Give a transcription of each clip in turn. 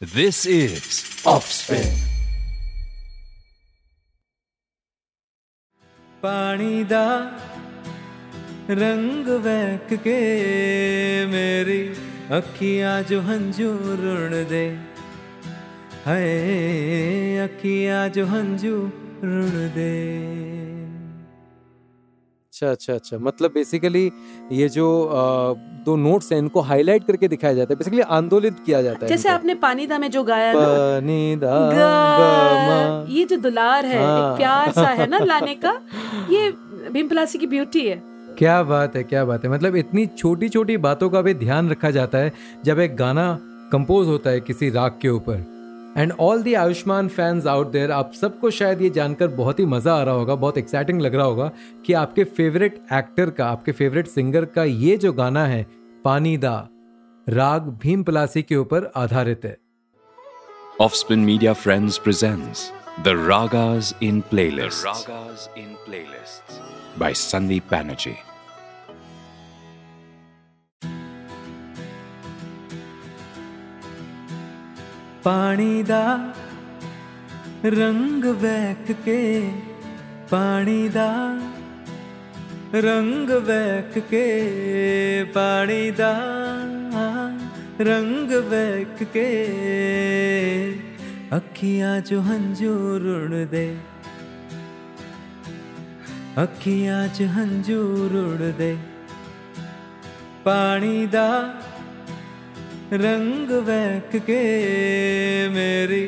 This is Offspin. ਪਾਣੀ ਦਾ ਰੰਗ ਵਹਿਕ ਕੇ ਮੇਰੀ ਅੱਖੀਆਂ ਜੋ ਹੰਝੂ ਰੁਣਦੇ ਹਾਏ ਅੱਖੀਆਂ ਜੋ ਹੰਝੂ ਰੁਣਦੇ अच्छा अच्छा अच्छा। मतलब बेसिकली ये जो आ, दो नोट्स हैं इनको हाईलाइट करके दिखाया जाता है। बेसिकली आंदोलित किया जाता है जैसे आपने पानी दा में जो गाया पानी दा गा ये जो दुलार है हाँ। एक प्यार सा है ना लाने का। ये भीमपलासी की ब्यूटी है। क्या बात है क्या बात है। मतलब इतनी छोटी छोटी बातों का भी ध्यान रखा जाता है जब एक गाना कंपोज होता है किसी राग के ऊपर। And all the Ayushmann fans out there आप सबको शायद ये जानकर बहुत ही मज़ा आ रहा होगा बहुत एक्साइटिंग लग रहा होगा कि आपके फेवरेट एक्टर का आपके फेवरेट सिंगर का ये जो गाना है पानी दा राग भीम पलासी के ऊपर आधारित है Offspin Media Friends presents The Ragas in Playlists. Ragas in Playlists by Sandeep Banerjee. ਪਾਣੀ ਦਾ ਰੰਗ ਵਹਿਕ ਕੇ ਪਾਣੀ ਦਾ ਰੰਗ ਵਹਿਕ ਕੇ ਪਾਣੀ ਦਾ ਰੰਗ ਵਹਿਕ ਕੇ ਅੱਖੀਆਂ ਜੋ ਹੰਝੂ ਰੁੜਦੇ ਅੱਖੀਆਂ 'ਚ ਹੰਝੂ ਰੁੜਦੇ ਪਾਣੀ ਦਾ रंग बहक के मेरी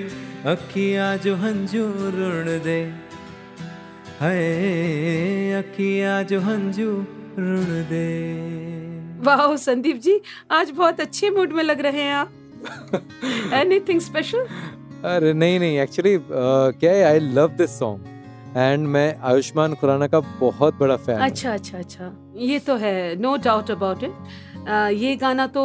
अखियाँ जो हंजू रुण दे। है अखियाँ जो हंजू रुण दे। वाह संदीप जी आज बहुत अच्छे मूड में लग रहे हैं आप। एनीथिंग स्पेशल अरे नहीं नहीं एक्चुअली uh, क्या है I love this song and मैं आयुष्मान खुराना का बहुत बड़ा फ़ैन अच्छा अच्छा अच्छा। ये तो है नो डाउट अबाउट इट ये गाना तो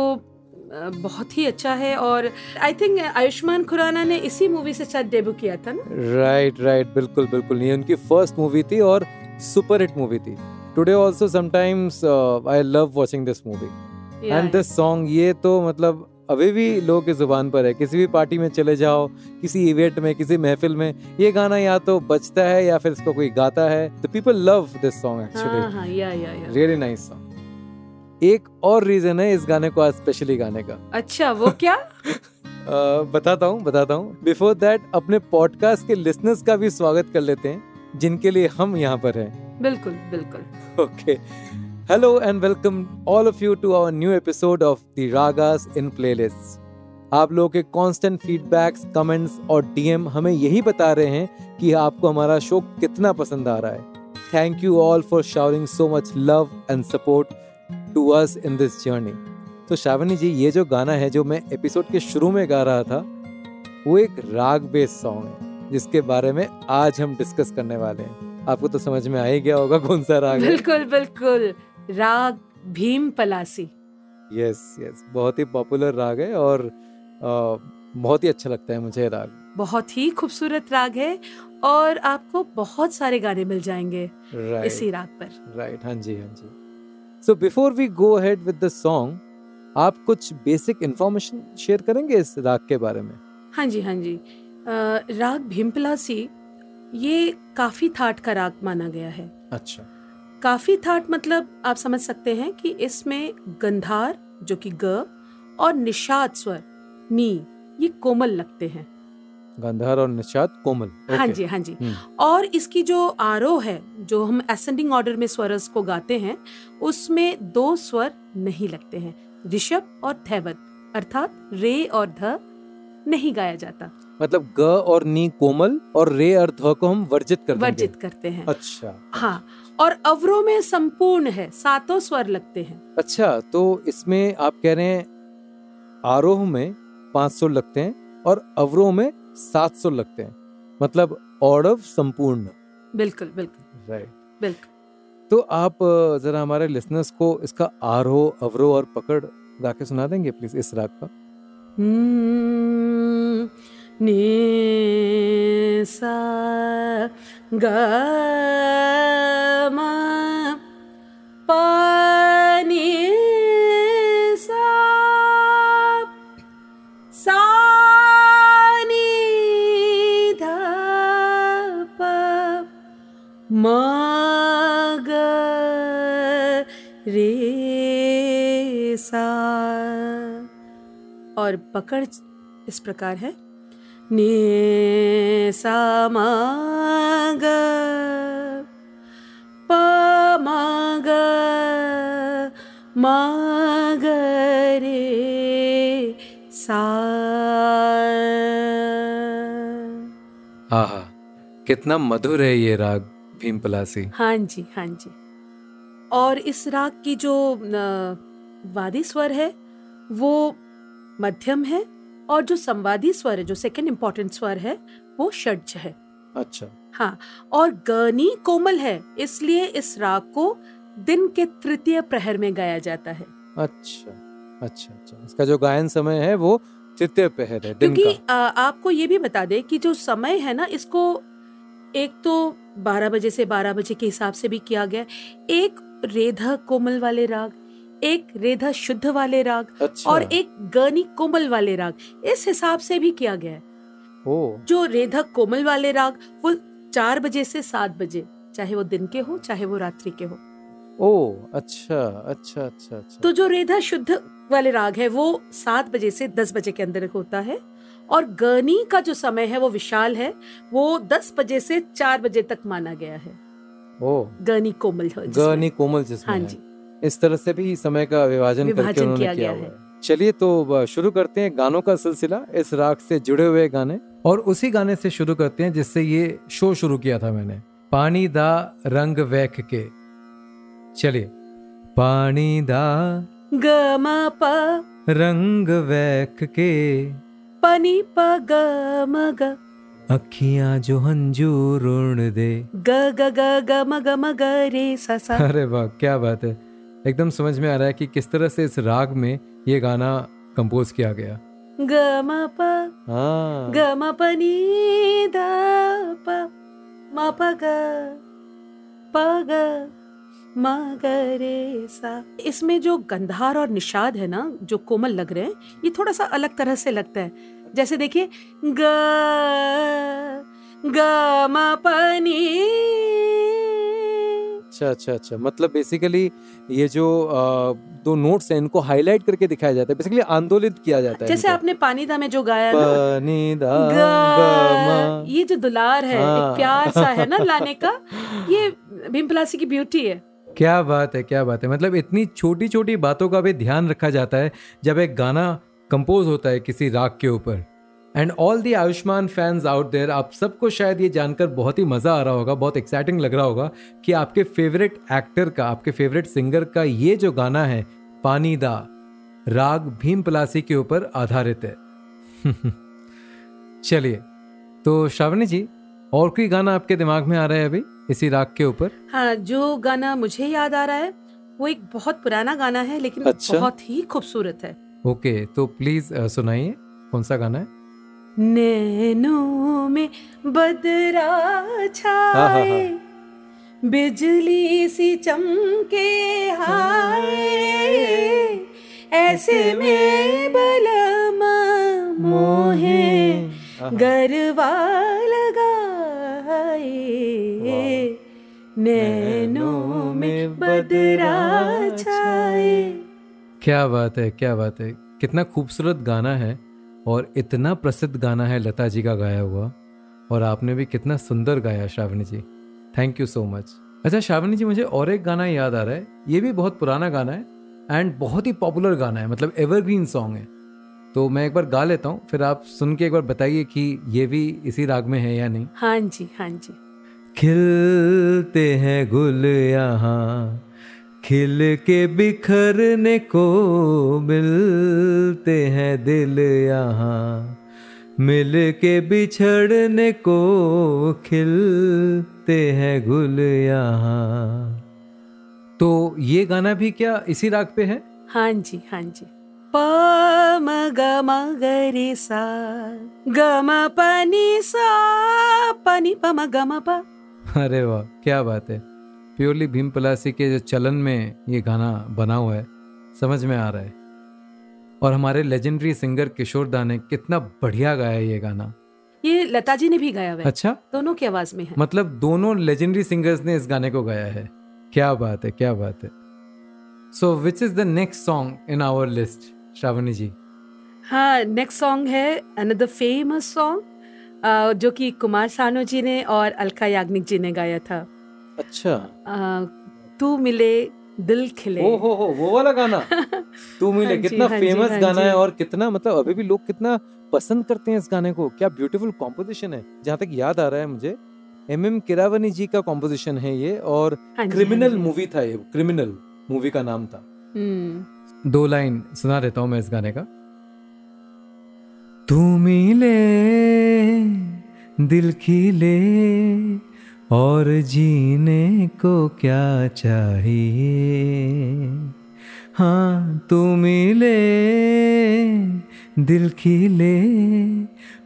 बहुत ही अच्छा है और आई थिंक आयुष्मान खुराना ने इसी मूवी से शायद डेब्यू किया था ना? राइट राइट बिल्कुल बिल्कुल. ये उनकी फ़र्स्ट मूवी थी और सुपर हिट मूवी थी. Today also sometimes I love watching this movie and this song ये तो मतलब अभी भी लोगों की ज़ुबान पर है. किसी भी पार्टी में चले जाओ किसी इवेंट में किसी महफिल में ये गाना या तो बजता है या फिर इसको कोई गाता है. तो people love this song actually really nice song एक और रीजन है इस गाने को आज स्पेशली गाने का। अच्छा वो क्या? अ, बताता हूँ बताता हूँ। बिफोर दैट अपने पॉडकास्ट के लिसनर्स का भी स्वागत कर लेते हैं जिनके लिए हम यहाँ पर हैं। बिल्कुल बिल्कुल। Okay. Hello and welcome all of you to our new episode of the Ragas in Playlists. आप लोगों के कांस्टेंट फीडबैक्स, कमेंट्स और डीएम हमें यही बता रहे हैं कि आपको हमारा शो कितना पसंद आ रहा है। Thank you all for showering so much love and support to us in this journey तो श्रावणी जी ये जो गाना है जो मैं एपिसोड के शुरू में गा रहा था वो एक राग बेस्ड सॉन्ग है जिसके बारे में आज हम डिस्कस करने वाले हैं। आपको तो समझ में आ ही गया होगा कौन सा राग है। बिल्कुल बिल्कुल। राग भीम पलासी। यस यस बहुत ही पॉपुलर राग है और अ, बहुत ही अच्छा लगता है मुझे राग। बहुत ही खूबसूरत राग है और आपको बहुत सारे गाने मिल जाएँगे इसी राग पर। राइट हाँ जी हाँ जी। So before we go ahead with the song आप कुछ बेसिक इंफॉर्मेशन शेयर करेंगे इस राग के बारे में? हाँ जी हाँ जी। राग भीम पलासी ये काफ़ी थाट का राग माना गया है। अच्छा। काफ़ी थाट मतलब आप समझ सकते हैं कि इसमें गंधार जो कि ग और निषाद स्वर नी ये कोमल लगते हैं। गंधार और निषाद कोमल। हाँ जी हाँ जी। हम्म, और इसकी जो आरोह है जो हम असेंडिंग ऑर्डर में स्वरस को गाते हैं उसमें दो स्वर नहीं लगते हैं ऋषभ और धैवत अर्थात रे और ध नहीं गाया जाता। मतलब ग और नी कोमल और रे और ध को हम वर्जित कर देंगे। वर्जित करते हैं। अच्छा। हाँ और अवरों में संपूर्ण है सातों स्वर लगते हैं। अच्छा तो इसमें आप कह रहे हैं आरोह में 500 लगते हैं और अवरोह में 700 लगते हैं। मतलब ऑर्डव संपूर्ण। बिल्कुल बिल्कुल। राइट बिल्कुल। तो आप जरा हमारे लिसनर्स को इसका आरोह अवरोह और पकड़ गा के सुना देंगे प्लीज़ इस राग का? हम्म, सा ग म प और पकड़ इस प्रकार है। ने सा मा ग प मा ग मा ग रे सा आहा कितना मधुर है ये राग भीम पलासी हाँ जी हाँ जी। और इस राग की जो वादी स्वर है वो मध्यम है और जो संवादी स्वर है जो सेकंड इम्पोर्टेंट स्वर है वो षड्ज है। अच्छा। हाँ और गनी कोमल है इसलिए इस राग को दिन के तृतीय प्रहर में गाया जाता है। अच्छा अच्छा अच्छा। इसका जो गायन समय है वो तृतीय पहर है दिन क्योंकि का। आ, आपको ये भी बता दे कि जो समय है ना इसको एक तो 12 बजे से 12 बजे के हिसाब से भी किया गया। एक रेधा कोमल वाले राग एक रेधा शुद्ध वाले राग अच्छा। और एक गनी कोमल वाले राग। इस हिसाब से भी किया गया है। ओ। जो रेधा कोमल वाले राग वो चार बजे से सात बजे चाहे वो दिन के हो चाहे वो रात्रि के हो। ओ अच्छा अच्छा अच्छा अच्छा। तो जो रेधा शुद्ध वाले राग है वो सात बजे से दस बजे के अंदर होता है। और गनी का जो समय है वो विशाल है वो दस बजे से चार बजे तक माना गया है। ओ। गनी कोमल गनी कोमल जिसमें हाँ। जी। इस तरह से भी समय का विभाजन करके उन्होंने किया किया हुआ है। चलिए तो शुरू करते हैं गानों का सिलसिला। इस राग से जुड़े हुए गाने। और उसी गाने से शुरू करते हैं जिससे ये शो शुरू किया था मैंने। पानी दा रंग वैख के। चलिए। पानी दा ग म प। रंग वैख के। पनी प ग म ग। अखियाँ जो हंजू रुण दे। ग ग ग ग म ग म ग रे सा सा। अरे वाह क्या बात है। एकदम समझ में आ रहा है कि किस तरह से इस राग में ये गाना कंपोज किया गया। हाँ। नी प ग इसमें जो गंधार और निषाद है ना जो कोमल लग रहे हैं ये थोड़ा सा अलग तरह से लगता है। जैसे देखिए ग अच्छा अच्छा अच्छा। मतलब बेसिकली ये जो दो नोट्स हैं इनको हाईलाइट करके दिखाया जाता है। बेसिकली आंदोलित किया जाता है जैसे। आपने पानी दा में जो गाया ना प, नी, दा, ग ये जो दुलार है हाँ। एक प्यार सा है ना लाने का ये भीमपलासी की ब्यूटी है। क्या बात है क्या बात है। मतलब इतनी छोटी छोटी बातों का भी ध्यान रखा जाता है जब एक गाना कंपोज होता है किसी राग के ऊपर। And all the Ayushmann fans out there आप सबको शायद ये जानकर बहुत ही मज़ा आ रहा होगा बहुत एक्साइटिंग लग रहा होगा कि आपके फेवरेट एक्टर का आपके फेवरेट सिंगर का ये जो गाना है पानी दा राग भीम पलासी के ऊपर आधारित है। चलिए तो श्रावणी जी और कोई गाना आपके दिमाग में आ रहा है अभी इसी राग के ऊपर? हाँ जो गाना मुझे याद आ रहा है वो एक बहुत पुराना गाना है लेकिन अच्छा। बहुत ही खूबसूरत है। ओके तो प्लीज़ सुनाइए कौन सा गाना है? नैनों में बदरा छाए बिजली सी चमके हाय ऐसे में बलम मोहे। गरबा लगाए नैनों में बदरा छाए। क्या बात है क्या बात है। कितना खूबसूरत गाना है। और इतना प्रसिद्ध गाना है लता जी का गाया हुआ और आपने भी कितना सुंदर गाया Shravani ji. Thank you so much अच्छा श्रावणी जी मुझे और एक गाना याद आ रहा है। ये भी बहुत पुराना गाना है एंड बहुत ही पॉपुलर गाना है मतलब एवरग्रीन सॉन्ग है। तो मैं एक बार गा लेता हूँ फिर आप सुन के एक बार बताइए कि ये भी इसी राग में है या नहीं। हाँ जी हाँ जी। खिलते हैं गुल यहाँ खिल के बिखरने को मिलते हैं दिल यहाँ मिल के बिछड़ने को खिलते हैं गुल यहाँ। तो ये गाना भी क्या इसी राग पे है? हाँ जी हाँ जी। प म ग म ग रे सा ग म प नि सा प नि प म ग म प। अरे वाह क्या बात है। प्योरली भीम पलासी के जो चलन में ये गाना बना हुआ है समझ में आ रहा है। और हमारे लेजेंडरी सिंगर किशोर दा ने कितना बढ़िया गाया ये गाना। ये लता जी ने भी गाया हुआ है। अच्छा? दोनों की आवाज़ में है। मतलब दोनों लेजेंडरी सिंगर्स ने इस गाने को गाया है। क्या बात है क्या बात है। So which is the next song in our list Shravani ji हाँ नेक्स्ट सॉन्ग है अनदर फ़ेमस सॉन्ग जो कि कुमार सानू जी ने और अलका याग्निक जी ने गाया था। अच्छा। तू मिले दिल खिले। ओ हो हो वो वाला गाना? तू मिले हाँ कितना हाँ फ़ेमस हाँ गाना है और कितना मतलब अभी भी लोग कितना पसंद करते हैं इस गाने को। क्या ब्यूटीफुल कॉम्पोजिशन है। जहाँ तक याद आ रहा है मुझे एम एम किरावनी जी का कॉम्पोजिशन है ये और हाँ क्रिमिनल हाँ मूवी था ये क्रिमिनल मूवी का नाम था। हम्म, दो लाइन सुना देता हूँ मैं इस गाने का। तू मिले दिल खिले और जीने को क्या चाहिए? हाँ तू मिले दिल खिले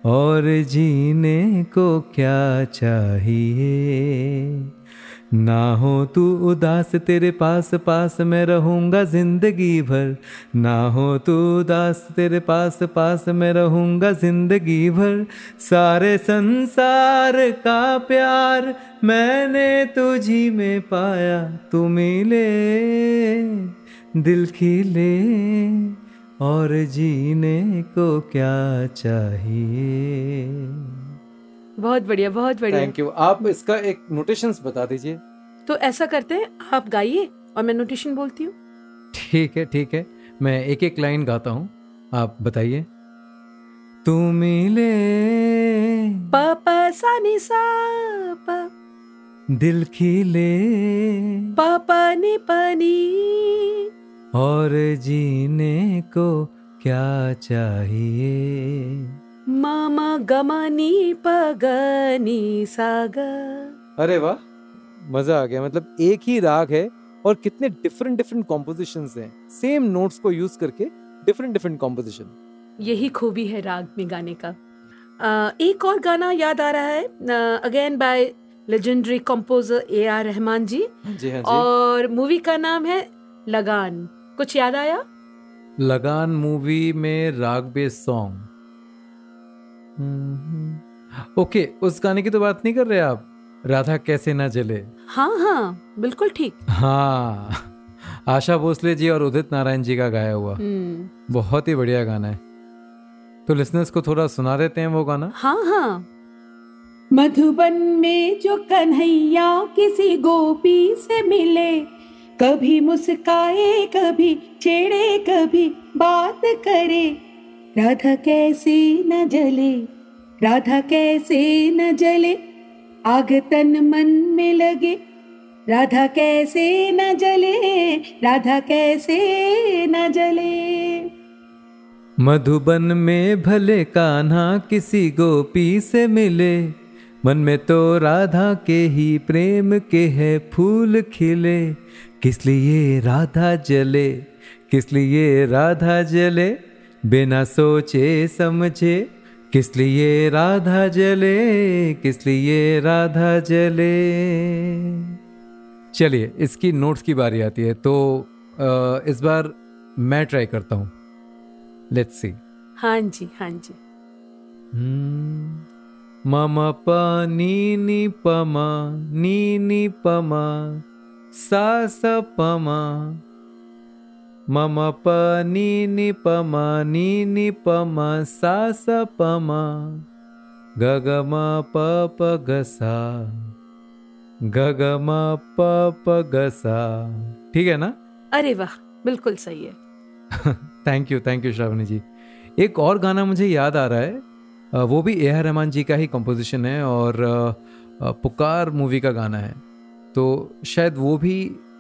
और जीने को क्या चाहिए? ना हो तू उदास, तेरे पास पास मैं रहूँगा ज़िंदगी भर। ना हो तू उदास, तेरे पास पास मैं रहूँगा ज़िंदगी भर। सारे संसार का प्यार मैंने तुझी में पाया तू मिले दिल खिले और जीने को क्या चाहिए? बहुत बढ़िया बहुत बढ़िया। थैंक यू आप इसका एक नोटेशंस बता दीजिए। तो ऐसा करते हैं आप गाइए और मैं नोटेशन बोलती हूँ। ठीक है ठीक है। मैं एक एक लाइन गाता हूँ। आप बताइए। तू मिले। प प सा नि सा दिल खिले। प प नि प नि और जीने को क्या चाहिए? म ग म नि प ग नि सा ग अरे वाह मज़ा आ गया। मतलब एक ही राग है और कितने डिफरेंट डिफरेंट कॉम्पोजिशंस हैं। सेम नोट्स को यूज़ करके डिफरेंट डिफरेंट कॉम्पोजिशन यही खूबी है राग में गाने का। अ, एक और गाना याद आ रहा है। Again by legendary composer A R Rahman ji. जी हाँ जी। और मूवी का नाम है लगान। कुछ याद आया? लगान मूवी में राग बेस्ड सॉन्ग ओके उस गाने की तो बात नहीं कर रहे आप? राधा कैसे ना जले। हाँ हाँ बिल्कुल ठीक। हाँ आशा भोसले जी और उदित नारायण जी का गाया हुआ। हम्म, बहुत ही बढ़िया गाना है। तो लिसनर्स को थोड़ा सुना देते हैं वो गाना? हाँ हाँ। मधुबन में जो कन्हैया किसी गोपी से मिले कभी मुस्काए कभी छेड़े कभी बात करे राधा कैसे न जले, राधा कैसे न जले आग तन मन में लगे। राधा कैसे न जले, राधा कैसे न जले। मधुबन में भले कान्हा किसी गोपी से मिले, मन में तो राधा के ही प्रेम के है फूल खिले। किस लिए राधा जले, किस लिए राधा जले? बिना सोचे समझे किस लिए राधा जले किस लिए राधा जले। चलिए इसकी नोट्स की बारी आती है तो अ, इस बार मैं ट्राई करता हूँ। लेट्स सी हाँ जी हाँ जी। मम प नी नि पम नी नि पम सा स पम। मम प नी नि पम नी नि पम सा स पम ग ग म प प ग सा। ग ग म प प ग सा। ठीक है ना? अरे वाह बिल्कुल सही है। Thank you thank you Shravani ji. एक और गाना मुझे याद आ रहा है। वो भी ए आर रहमान जी का ही कंपोजिशन है और पुकार मूवी का गाना है। तो शायद वो भी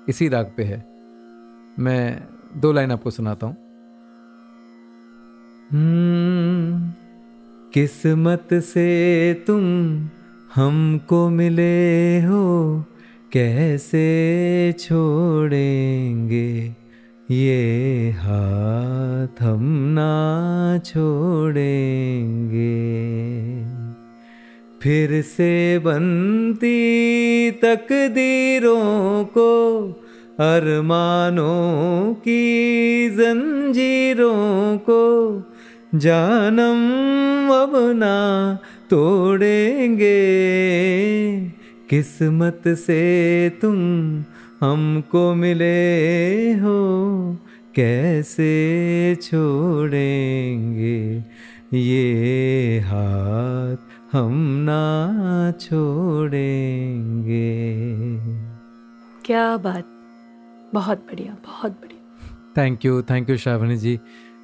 इसी राग पे है। मैं दो लाइन आपको सुनाता हूँ। हम्म, किस्मत से तुम हमको मिले हो कैसे छोड़ेंगे? ये हाथ हम ना छोड़ेंगे। फिर से बनती तकदीरों को अरमानों की जंजीरों को जानम अब ना तोड़ेंगे। किस्मत से तुम हमको मिले हो, कैसे छोड़ेंगे? ये हाथ हम ना छोड़ेंगे। क्या बात बहुत बढ़िया बहुत बढ़िया। Thank you thank you Shravani ji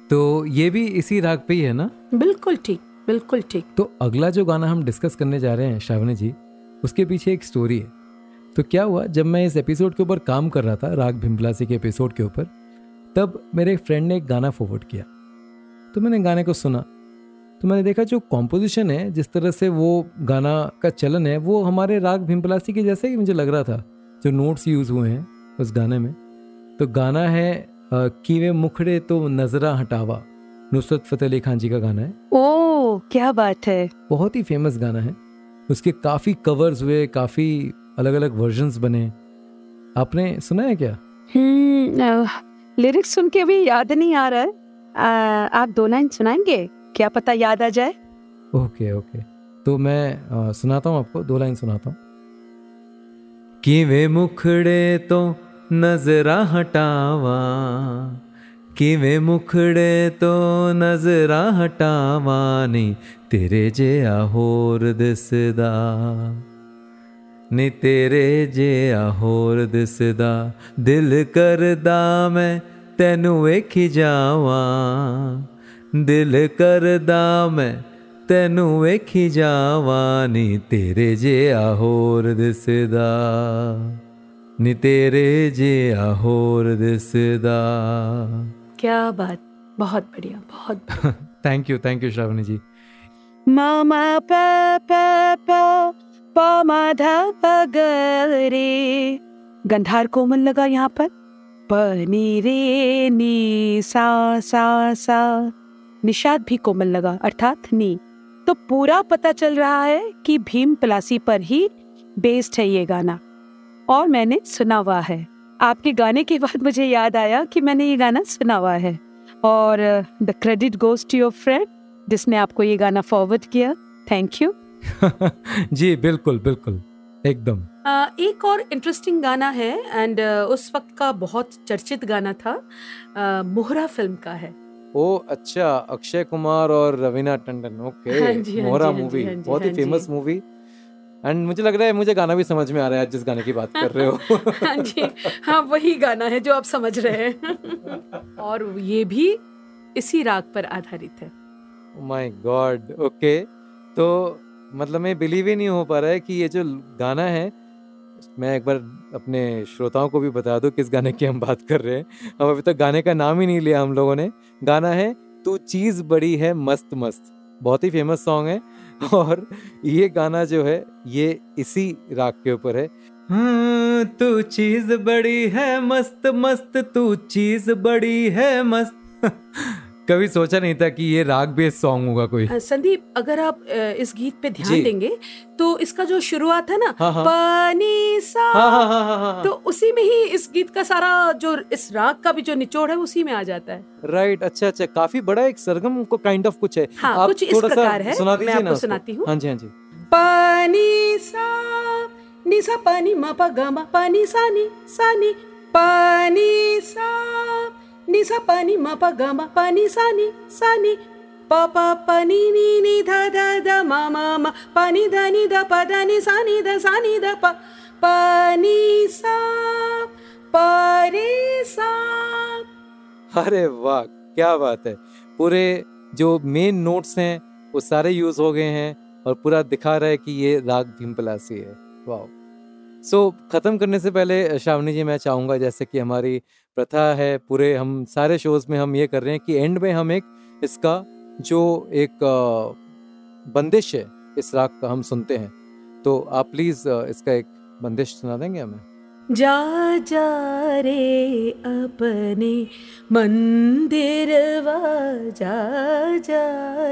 तो ये भी इसी राग पे ही है ना? बिल्कुल ठीक बिल्कुल ठीक। तो अगला जो गाना हम डिस्कस करने जा रहे हैं श्रावणी जी उसके पीछे एक स्टोरी है। तो क्या हुआ जब मैं इस एपिसोड के ऊपर काम कर रहा था राग भिमलासी के एपिसोड के ऊपर तब मेरे एक फ्रेंड ने एक गाना फॉरवर्ड किया। तो मैंने गाने को सुना। तो मैंने देखा जो कॉम्पोजिशन है जिस तरह से वो गाना का चलन है वो हमारे राग भिमपलासी के जैसे ही मुझे लग रहा था जो नोट्स यूज़ हुए हैं। उस गाने में। तो गाना है कीवे मुखड़े तो नजरा हटावा। नुसरत फतेह अली खान जी का गाना है। ओ क्या बात है। बहुत ही फ़ेमस गाना है। उसके काफ़ी कवर्स हुए काफ़ी अलग अलग वर्जन बने। आपने सुना है क्या? लिरिक्स हम्म, सुन के भी याद नहीं आ रहा है। आ, आप दो लाइन सुनाएँगे? क्या पता याद आ जाए? Okay okay. तो मैं आ, सुनाता हूँ आपको दो लाइन सुनाता हूँ। कि वे मुखड़े तो ਨਜ਼ਰਾਂ ਹਟਾਵਾਂ। ਕਿਵੇਂ ਮੁਖੜੇ ਤੋਂ ਨਜ਼ਰਾਂ ਹਟਾਵਾਂ ਨਹੀਂ ਤੇਰੇ ਜਿਹਾ ਹੋਰ ਦਿਸਦਾ। ਨੀ ਤੇਰੇ ਜਿਹਾ ਹੋਰ ਦਿਸਦਾ, ਦਿਲ ਕਰਦਾ ਮੈਂ ਤੈਨੂੰ ਵੇਖੀ ਜਾਵਾਂ। ਦਿਲ ਕਰਦਾ ਮੈਂ ਤੈਨੂੰ ਵੇਖੀ ਜਾਵਾਂ ਨੀ, ਤੇਰੇ ਜਿਹਾ ਹੋਰ ਦਿਸਦਾ। ਨੀ ਤੇਰੇ ਜਿਹਾ ਹੋਰ ਦਿਸਦਾ ਕੀ ਬਾਤ ਬਹੁਤ ਬੜੀਆ ਬਹੁਤ thank you thank you Shravani ji ਮਾਮਾ ਪਾ ਪਾ ਪਾ माधा पगरे गंधार कोमल लगा यहाँ पर पनी रे नी सा सा सा निषाद भी कोमल लगा अर्थात नी तो पूरा पता चल रहा है कि भीम पलासी पर ही बेस्ड है ये गाना और मैंने सुना हुआ है। आपके गाने के बाद मुझे याद आया कि मैंने ये गाना सुना हुआ है। और the credit goes to your friend जिसने आपको ये गाना फॉरवर्ड किया। थैंक यू जी बिल्कुल बिल्कुल। एकदम। एक और इंटरेस्टिंग गाना है एंड उस वक्त का बहुत चर्चित गाना था मोहरा फ़िल्म का है। ओ अच्छा अक्षय कुमार और रवीना टंडन ओके। हाँ हाँ मोहरा मूवी हाँ बहुत ही फ़ेमस मूवी एंड मुझे लग रहा है मुझे गाना भी समझ में आ रहा है जिस गाने की बात कर रहे हो। हाँ जी हाँ वही गाना है जो आप समझ रहे हैं। और ये भी इसी राग पर आधारित है। माय गॉड ओके तो मतलब मैं बिलीव ही नहीं हो पा रहा है कि ये जो गाना है मैं एक बार अपने श्रोताओं को भी बता दूँ किस गाने की हम बात कर रहे हैं। हम अभी तक तो गाने का नाम ही नहीं लिया हम लोगों ने। गाना है तू चीज़ बड़ी है मस्त मस्त। बहुत ही फ़ेमस सॉन्ग है। और ये गाना जो है ये इसी राग के ऊपर है। हाँ, तू चीज़ बड़ी है मस्त मस्त तू चीज़ बड़ी है मस्त। कभी सोचा नहीं था कि ये राग बेस्ड सॉन्ग होगा कोई। संदीप अगर आप इस गीत पे ध्यान देंगे तो इसका जो शुरुआत है ना हाँ, हाँ। पानी सा। हाँ, हाँ, हाँ, हाँ, हाँ, तो उसी में ही इस गीत का सारा जो इस राग का भी जो निचोड़ है उसी में आ जाता है। राइट अच्छा अच्छा काफ़ी बड़ा एक सरगम को काइंड ऑफ़ कुछ है। हाँ, आप कुछ इस प्रकार है मैं आपको सुनाती हूँ। हाँ जी हाँ जी। पानी सा निसा पानी मा पा गा मा पानी सानी सानी पानी सा नि पानी गा मा पानी सा नी सा नी पा पा पा नी नी नी धा धा धा मा मा मा पा नी धा नी धा पा धा नी सा नी धा सा नी धा पा पा नी सा पा रे सा अरे वाह, क्या बात है। पूरे जो मेन नोट्स हैं, वो सारे यूज़ हो गए हैं और पूरा दिखा रहा है कि ये राग भीम पलासी है। वाह सो so, ख़त्म करने से पहले श्रावणी जी मैं चाहूँगा जैसे कि हमारी प्रथा है पूरे हम सारे शोज़ में हम ये कर रहे हैं कि एंड में हम एक इसका जो एक बंदिश है इस राग का हम सुनते हैं। तो आप प्लीज़ इसका एक बंदिश सुना देंगे हमें? जा जा रे अपने मंदिर जा जा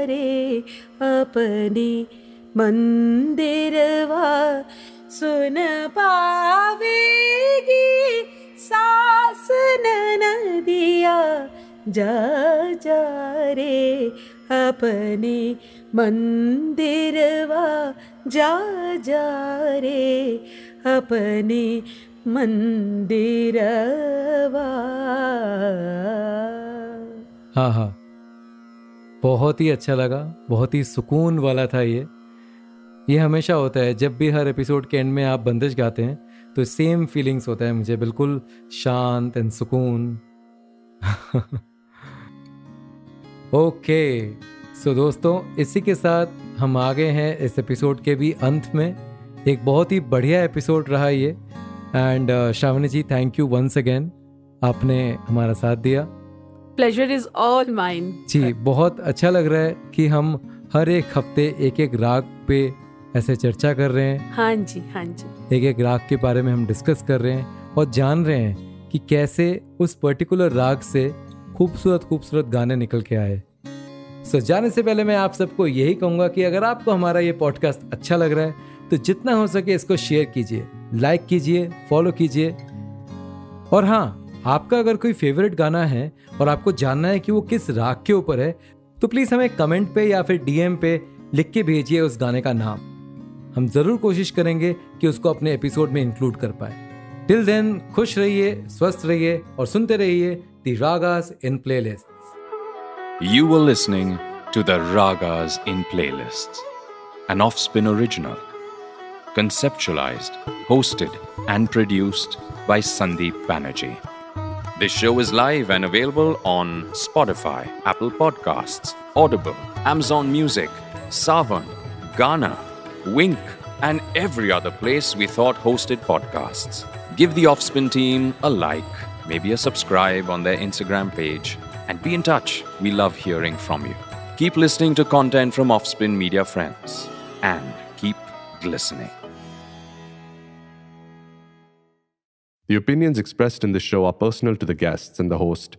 रे अपने मंदिर सुन पावेगी सास नदिया जा जा रे अपने मंदिरवा। जा जा रे अपने मंदिरवा। हाँ हाँ। बहुत ही अच्छा लगा, बहुत ही सुकून वाला था ये। ये हमेशा होता है जब भी हर एपिसोड के एंड में आप बंदिश गाते हैं तो सेम फीलिंग्स होता है मुझे बिल्कुल शांत एंड सुकून। ओके सो दोस्तों इसी के साथ हम आ गए हैं इस एपिसोड के भी अंत में। एक बहुत ही बढ़िया एपिसोड रहा ये and Shravani ji thank you once again आपने हमारा साथ दिया। प्लेजर इज़ ऑल माइन जी बहुत अच्छा लग रहा है कि हम हर एक हफ़्ते एक एक राग पे ऐसे चर्चा कर रहे हैं। हाँ जी हाँ जी। एक एक राग के बारे में हम डिस्कस कर रहे हैं और जान रहे हैं कि कैसे उस पर्टिकुलर राग से खूबसूरत खूबसूरत गाने निकल के आए। सो जाने से पहले मैं आप सबको यही कहूँगा कि अगर आपको हमारा ये पॉडकास्ट अच्छा लग रहा है तो जितना हो सके इसको शेयर कीजिए लाइक कीजिए फॉलो कीजिए। और हाँ आपका अगर कोई फेवरेट गाना है और आपको जानना है कि वो किस राग के ऊपर है तो प्लीज़ हमें कमेंट पे या फिर डीएम पे लिख के भेजिए उस गाने का नाम। हम ज़रूर कोशिश करेंगे कि उसको अपने एपिसोड में इंक्लूड कर पाए टिल देन खुश रहिए स्वस्थ रहिए और सुनते रहिए the ragas in playlist You were listening to the Ragas in Playlists, an Offspin original, conceptualized, hosted, and produced by Sandeep Banerjee. This show is live and available on Spotify, Apple Podcasts, Audible, Amazon Music, Savan, Ghana, Wink, and every other place we thought hosted podcasts. Give the Offspin team a like, maybe a subscribe on their Instagram page, and be in touch. We love hearing from you. Keep listening to content from Offspin Media Friends and keep glistening. The opinions expressed in this show are personal to the guests and the host